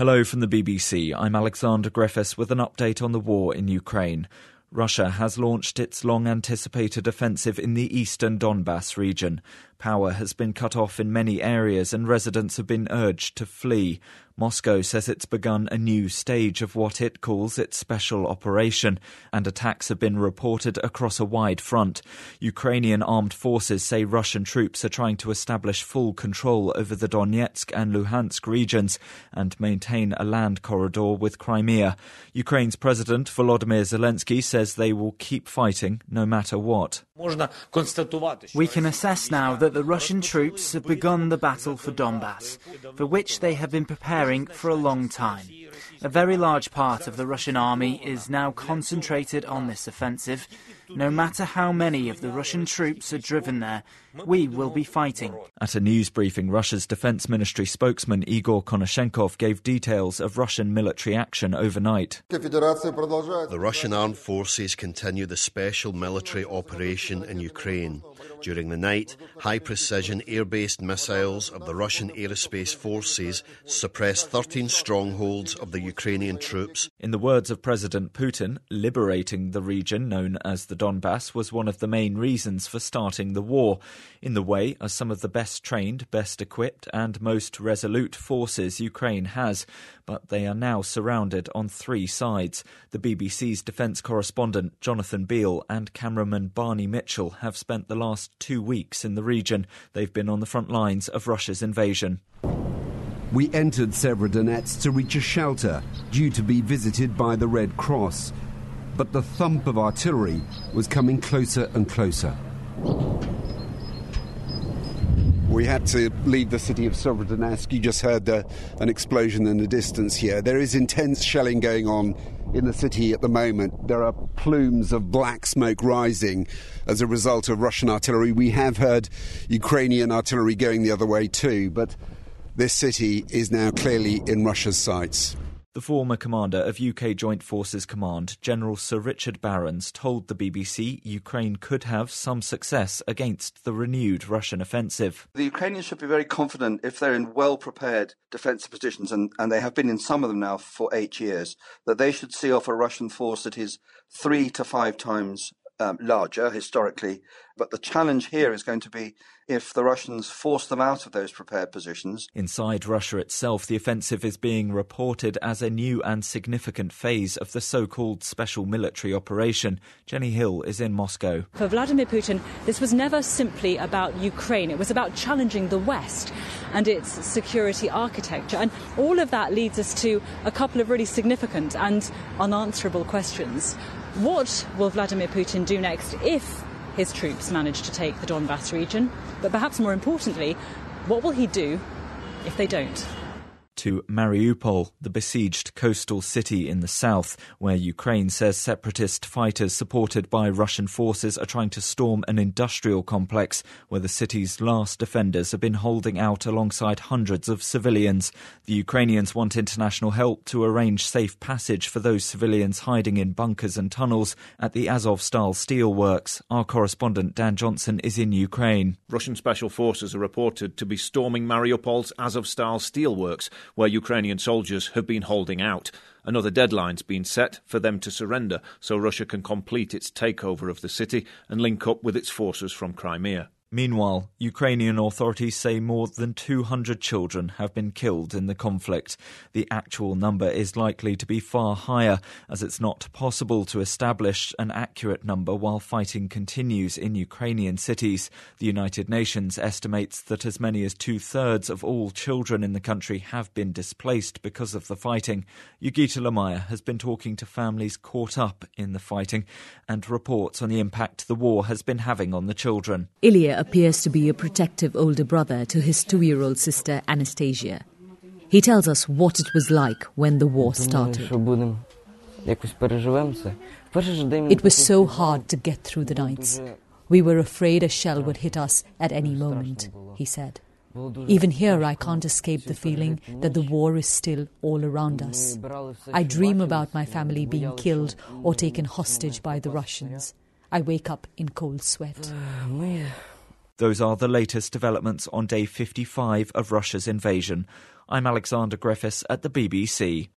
Hello from the BBC. I'm Alexander Griffiths with an update on the war in Ukraine. Russia has launched its long anticipated offensive in the eastern Donbass region. Power has been cut off in many areas and residents have been urged to flee. Moscow says it's begun a new stage of what it calls its special operation, and attacks have been reported across a wide front. Ukrainian armed forces say Russian troops are trying to establish full control over the Donetsk and Luhansk regions and maintain a land corridor with Crimea. Ukraine's President Volodymyr Zelensky says they will keep fighting no matter what. We can assess now that the Russian troops have begun the battle for Donbass, for which they have been preparing for a long time. A very large part of the Russian army is now concentrated on this offensive. No matter how many of the Russian troops are driven there, we will be fighting. At a news briefing, Russia's defense ministry spokesman Igor Konashenkov gave details of Russian military action overnight. The Russian armed forces continue the special military operation in Ukraine. During the night, high precision air based missiles of the Russian aerospace forces suppressed 13 strongholds of the Ukrainian troops. In the words of President Putin, liberating the region known as the Donbass was one of the main reasons for starting the war. In the way are some of the best trained, best equipped, and most resolute forces Ukraine has, but they are now surrounded on three sides. The BBC's defence correspondent Jonathan Beale and cameraman Barney Mitchell have spent the last two weeks in the region. They've been on the front lines of Russia's invasion. We entered Severodonetsk to reach a shelter due to be visited by the Red Cross. But the thump of artillery was coming closer and closer. We had to leave the city of Severodonetsk. You just heard uh, an explosion in the distance here. There is intense shelling going on in the city at the moment. There are plumes of black smoke rising as a result of Russian artillery. We have heard Ukrainian artillery going the other way too, but this city is now clearly in Russia's sights. The former commander of UK Joint Forces Command, General Sir Richard Barrons, told the BBC Ukraine could have some success against the renewed Russian offensive. The Ukrainians should be very confident if they're in well prepared defensive positions, and, and they have been in some of them now for eight years, that they should see off a Russian force that is three to five times um, larger historically. But the challenge here is going to be if the Russians force them out of those prepared positions. Inside Russia itself, the offensive is being reported as a new and significant phase of the so called special military operation. Jenny Hill is in Moscow. For Vladimir Putin, this was never simply about Ukraine, it was about challenging the West and its security architecture. And all of that leads us to a couple of really significant and unanswerable questions. What will Vladimir Putin do next if his troops manage to take the Donbass region? But perhaps more importantly, what will he do if they don't? To Mariupol, the besieged coastal city in the south, where Ukraine says separatist fighters supported by Russian forces are trying to storm an industrial complex where the city's last defenders have been holding out alongside hundreds of civilians. The Ukrainians want international help to arrange safe passage for those civilians hiding in bunkers and tunnels at the Azovstal steelworks. Our correspondent Dan Johnson is in Ukraine. Russian special forces are reported to be storming Mariupol's Azovstal steelworks where Ukrainian soldiers have been holding out. Another deadline's been set for them to surrender so Russia can complete its takeover of the city and link up with its forces from Crimea. Meanwhile, Ukrainian authorities say more than 200 children have been killed in the conflict. The actual number is likely to be far higher, as it's not possible to establish an accurate number while fighting continues in Ukrainian cities. The United Nations estimates that as many as two thirds of all children in the country have been displaced because of the fighting. Yogita Limaye has been talking to families caught up in the fighting and reports on the impact the war has been having on the children. Ilya appears to be a protective older brother to his two year old sister Anastasia. He tells us what it was like when the war started. It was so hard to get through the nights. We were afraid a shell would hit us at any moment, he said. Even here, I can't escape the feeling that the war is still all around us. I dream about my family being killed or taken hostage by the Russians. I wake up in cold sweat. Those are the latest developments on day 55 of Russia's invasion. I'm Alexander Griffiths at the BBC.